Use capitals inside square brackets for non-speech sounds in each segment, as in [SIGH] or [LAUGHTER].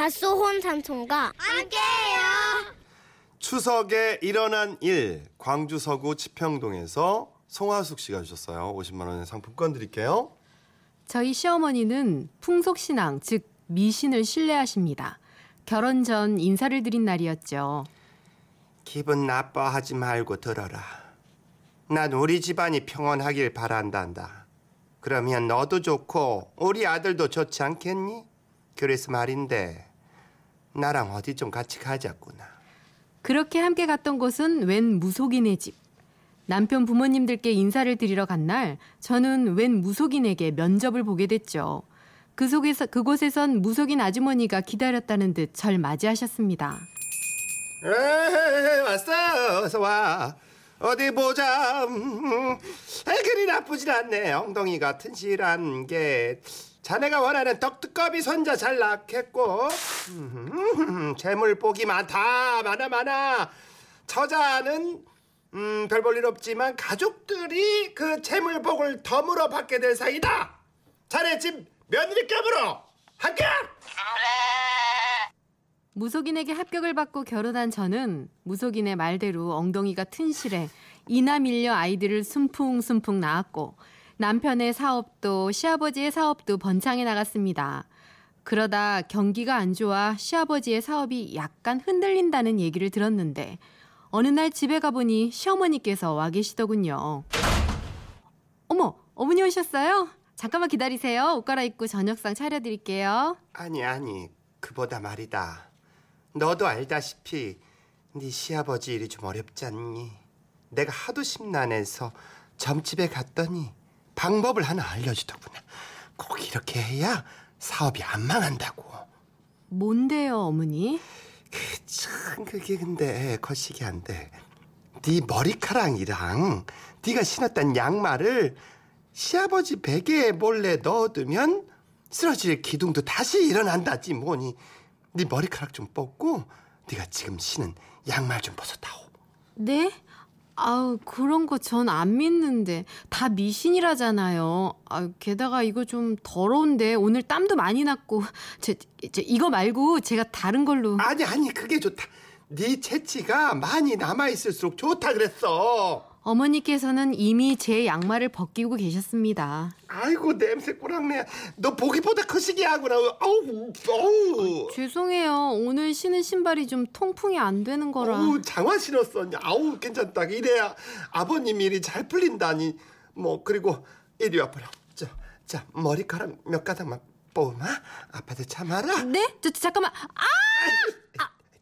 밭소혼 삼촌과 함께해요. 추석에 일어난 일 광주 서구 치평동에서 송하숙 씨가 주셨어요. 50만 원의 상품권 드릴게요. 저희 시어머니는 풍속신앙, 즉 미신을 신뢰하십니다. 결혼 전 인사를 드린 날이었죠. 기분 나빠하지 말고 들어라. 난 우리 집안이 평온하길 바란단다. 그러면 너도 좋고 우리 아들도 좋지 않겠니? 그래서 말인데 나랑 어디 좀 같이 가자꾸나. 그렇게 함께 갔던 곳은 웬 무속인의 집. 남편 부모님들께 인사를 드리러 간 날 저는 웬 무속인에게 면접을 보게 됐죠. 그 속에서 그곳에선 무속인 아주머니가 기다렸다는 듯 절 맞이하셨습니다. 에이, 왔어. 어서 와. 어디 보자. 음, 에이, 그리 나쁘진 않네. 엉덩이가 튼실한 게. 자네가 원하는 떡두꺼비 손자 잘 낳겠고. 음, 재물복이 많다. 많아 많아. 처자는 음, 별 볼 일 없지만 가족들이 그 재물복을 덤으로 받게 될 사이다. 자네 집 며느리감으로 합격! 무속인에게 합격을 받고 결혼한 저는 무속인의 말대로 엉덩이가 튼실해 이나 밀려 아이들을 숨풍숨풍 낳았고 남편의 사업도 시아버지의 사업도 번창해 나갔습니다. 그러다 경기가 안 좋아 시아버지의 사업이 약간 흔들린다는 얘기를 들었는데 어느 날 집에 가보니 시어머니께서 와 계시더군요. 어머, 어머니 오셨어요? 잠깐만 기다리세요. 옷 갈아입고 저녁상 차려드릴게요. 아니 아니 그보다 말이다 너도 알다시피 네 시아버지 일이 좀 어렵지 않니 내가 하도 심란해서 점집에 갔더니 방법을 하나 알려주더구나. 꼭 이렇게 해야 사업이 안 망한다고. 뭔데요, 어머니? 참 그게 근데 거시기 한데. 네 머리카락이랑 네가 신었던 양말을 시아버지 베개에 몰래 넣어두면 쓰러질 기둥도 다시 일어난다지 뭐니. 네 머리카락 좀 뽑고 네가 지금 신은 양말 좀 벗어다오. 네? 아우 그런 거 전 안 믿는데. 다 미신이라잖아요. 아 게다가 이거 좀 더러운데 오늘 땀도 많이 났고. [LAUGHS] 제, 제 이거 말고 제가 다른 걸로. 아니 아니 그게 좋다. 네 채취가 많이 남아있을수록 좋다 그랬어 어머니께서는 이미 제 양말을 벗기고 계셨습니다. 아이고 냄새 꼬랑내 너 보기보다 거시기 하구나 어우 어우 죄송해요. 오늘 신은 신발이 좀 통풍이 안 되는 거라. 어우 장화 신었어 아우 괜찮다 이래야 아버님 일이 잘 풀린다니 뭐 그리고 이리 와 보라 자, 자 머리카락 몇 가닥만 뽑아 아파트 참아라 네? 저, 저, 잠깐만. 아!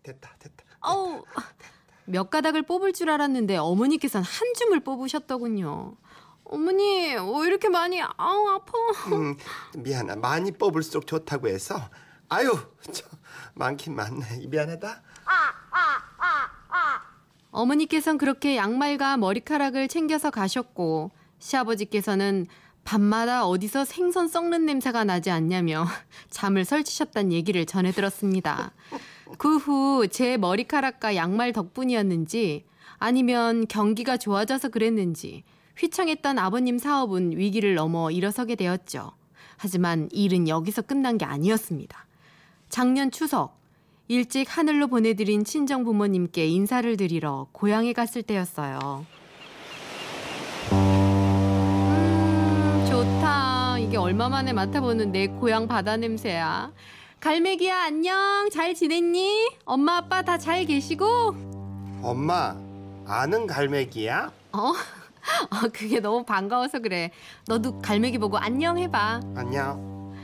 됐다 됐다 어우. 몇 가닥을 뽑을 줄 알았는데 어머니께서는 한 줌을 뽑으셨더군요. 어머니, 왜 이렇게 많이 아우 아파. 음, 미안하 많이 뽑을수록 좋다고 해서 아유 저 많긴 많네 미안하다 어머니께서는 그렇게 양말과 머리카락을 챙겨서 가셨고 시아버지께서는 밤마다 어디서 생선 썩는 냄새가 나지 않냐며 [LAUGHS] 잠을 설치셨단 얘기를 전해 들었습니다. 그 후 제 머리카락과 양말 덕분이었는지 아니면 경기가 좋아져서 그랬는지 휘청했던 아버님 사업은 위기를 넘어 일어서게 되었죠. 하지만 일은 여기서 끝난 게 아니었습니다. 작년 추석 일찍 하늘로 보내드린 친정 부모님께 인사를 드리러 고향에 갔을 때였어요. 음, 좋다. 이게 얼마 만에 맡아보는 내 고향 바다 냄새야. 갈매기야 안녕. 잘 지냈니? 엄마 아빠 다 잘 계시고? 엄마 아는 갈매기야? 어? [LAUGHS] 어, 그게 너무 반가워서 그래. 너도 갈매기 보고 안녕 해봐. 안녕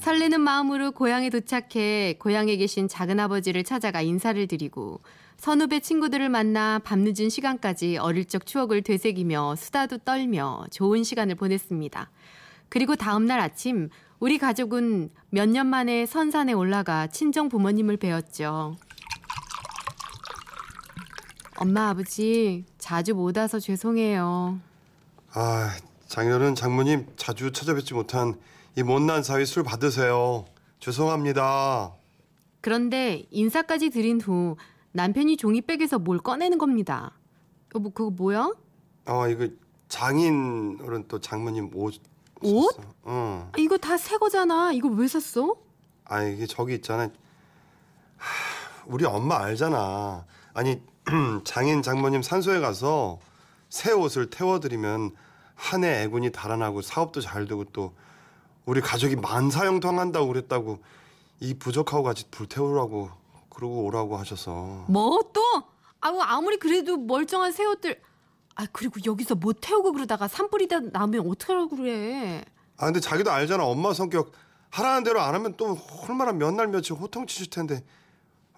설레는 마음으로 고향에 도착해 고향에 계신 작은아버지를 찾아가 인사를 드리고 선후배 친구들을 만나 밤늦은 시간까지 어릴 적 추억을 되새기며 수다도 떨며 좋은 시간을 보냈습니다. 그리고 다음날 아침 우리 가족은 몇 년 만에 선산에 올라가 친정 부모님을 뵈었죠. 엄마 아버지 자주 못 와서 죄송해요. 아 작년은 장모님 자주 찾아뵙지 못한 이 못난 사위 술 받으세요 죄송합니다 그런데 인사까지 드린 후 남편이 종이백에서 뭘 꺼내는 겁니다. 여보 그거 뭐야? 아 이거 장인 어른 또 장모님 옷 옷? 응. 이거 다 새 거잖아. 이거 왜 샀어? 아 이게 저기 있잖아. 하, 우리 엄마 알잖아. 아니 [CLEARS THROAT] 장인 장모님 산소에 가서 새 옷을 태워드리면 한 해 애군이 달아나고 사업도 잘 되고 또 우리 가족이 만사형통한다고 그랬다고 이 부적하고 같이 불태우라고 그러고 오라고 하셔서 뭐 또? 아우 아무리 그래도 멀쩡한 새 옷들. 아 그리고 여기서 못 태우고 그러다가 산불이다 나면 어떡하라고 그래? 아 근데 자기도 알잖아. 엄마 성격. 하라는 대로 안 하면 또 얼마나 몇 날 며칠 호통치실 텐데.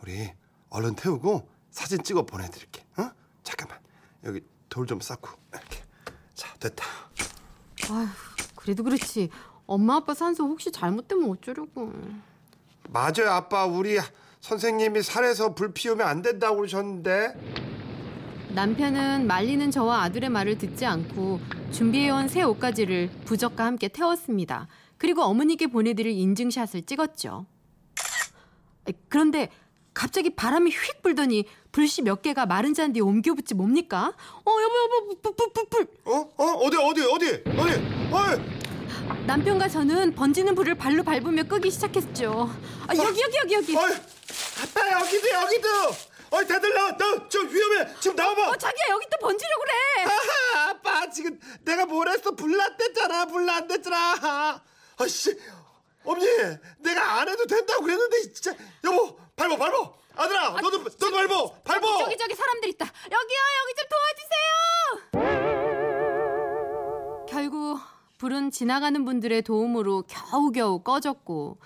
우리 얼른 태우고 사진 찍어 보내드릴게. 어? 잠깐만. 여기 돌 좀 쌓고. 이렇게. 자 됐다. 아휴 그래도 그렇지. 엄마 아빠 산소 혹시 잘못되면 어쩌려고? 맞아요 아빠. 우리 선생님이 살에서 불 피우면 안 된다고 그러셨는데 남편은 말리는 저와 아들의 말을 듣지 않고 준비해온 새 옷가지를 부적과 함께 태웠습니다. 그리고 어머니께 보내드릴 인증샷을 찍었죠. 그런데 갑자기 바람이 휙 불더니 불씨 몇 개가 마른 잔디에 옮겨 붙지 뭡니까? 어 여보 여보 불불불불 어? 어? 어디 어디 어디 어디 어이 남편과 저는 번지는 불을 발로 밟으며 끄기 시작했죠. 아, 여기 여기 여기 여기. 어이 아빠 여기도 여기도 어이 다들 나와. 너좀 위험해. 지금 나와봐. 어 자기야 여기 또 번지려고 그래. 아하, 아빠 지금 내가 뭘 했어? 불났댔잖아 불났댔잖아. 아씨. 어머니 내가 안 해도 된다고 그랬는데 진짜. 여보 밟어 밟어 아들아 너도 너도 밟어 밟어 저기 저기 사람들 있다. 여기요 여기 좀 도와주세요. 결국 불은 지나가는 분들의 도움으로 겨우겨우 꺼졌고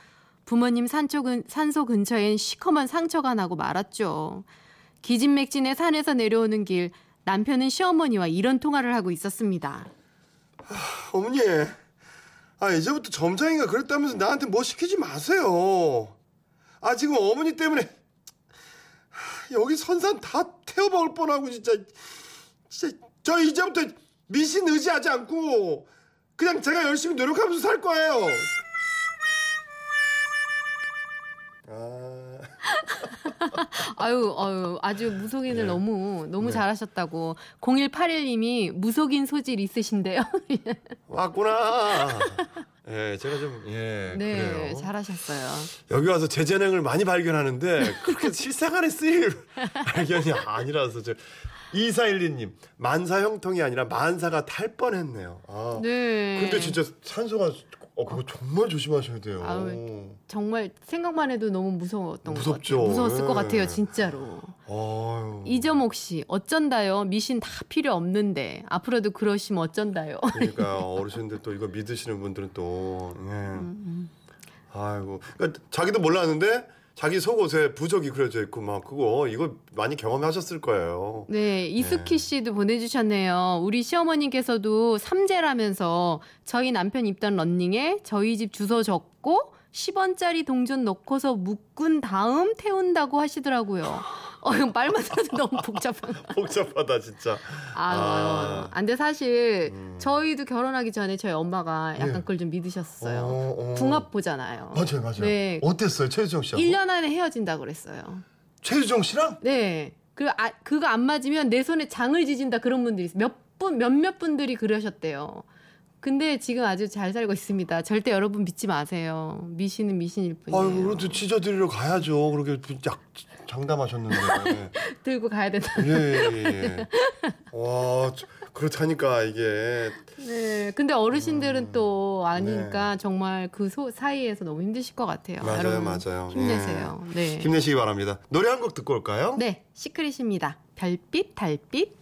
부모님 근, 산소 근처엔 시커먼 상처가 나고 말았죠. 기진맥진의 산에서 내려오는 길 남편은 시어머니와 이런 통화를 하고 있었습니다. 어머니 아 이제부터 점장이가 그랬다면서 나한테 뭐 시키지 마세요 아 지금 어머니 때문에 하, 여기 선산 다 태워먹을 뻔하고 진짜 진짜 저 이제부터 미신 의지하지 않고 그냥 제가 열심히 노력하면서 살 거예요 아유, 아유, 아주 무속인을 네. 너무 너무 네. 잘하셨다고 0181님이 무속인 소질 있으신데요. [LAUGHS] 왔구나 예 제가 좀 예 네, 그래요 잘하셨어요. 여기 와서 제 재능을 많이 발견하는데 그렇게 [LAUGHS] 실생활에 쓰일 발견이 아니라서 저 2412님 만사 형통이 아니라 만사가 탈 뻔했네요. 아. 네. 근데 진짜 산소가 어 그거 정말 조심하셔야 돼요. 아유, 정말 생각만 해도 너무 무서웠던 무섭죠. 것 같아요. 무서웠을 것 네. 같아요, 진짜로. 아유. 이점옥 씨, 어쩐다요? 미신 다 필요 없는데 앞으로도 그러시면 어쩐다요? [LAUGHS] 그러니까 어르신들 또 이거 믿으시는 분들은 또 예. 음, 아이고 그러니까 자기도 몰랐는데 자기 속옷에 부적이 그려져 있고 막 그거 이거 많이 경험하셨을 거예요. 네, 이수키 씨도 보내주셨네요. 우리 시어머니께서도 삼재라면서 저희 남편 입던 런닝에 저희 집 주소 적고 10원짜리 동전 넣고서 묶은 다음 태운다고 하시더라고요. [LAUGHS] [LAUGHS] 어, 이거 말만 들어도 너무 복잡한. [LAUGHS] 복잡하다 진짜. 아, 아. 아. 근데 사실 음. 저희도 결혼하기 전에 저희 엄마가 약간 예. 그걸 좀 믿으셨어요. 어, 어. 궁합 보잖아요. 맞아요, 맞아요. 네. 어땠어요, 최유정 씨하고? 1년 안에 헤어진다 그랬어요. 최유정 씨랑? 네. 그 아, 그거 안 맞으면 내 손에 장을 지진다 그런 분들이 있어요. 몇 분, 몇몇 분들이 그러셨대요. 근데 지금 아주 잘 살고 있습니다. 절대 여러분 믿지 마세요. 미신은 미신일 뿐이에요. 아유, 그래도 찢어드리러 가야죠. 그렇게 약 장담하셨는데. [LAUGHS] 들고 가야 된다. 예, 예, 예. 와, 저- 그렇다니까 이게 네. 근데 어르신들은 또 아니니까 네. 정말 그 소, 사이에서 너무 힘드실 것 같아요. 맞아요, 맞아요. 힘내세요. 네. 힘내시기 바랍니다. 노래 한 곡 듣고 올까요? 네. 시크릿입니다. 별빛, 달빛.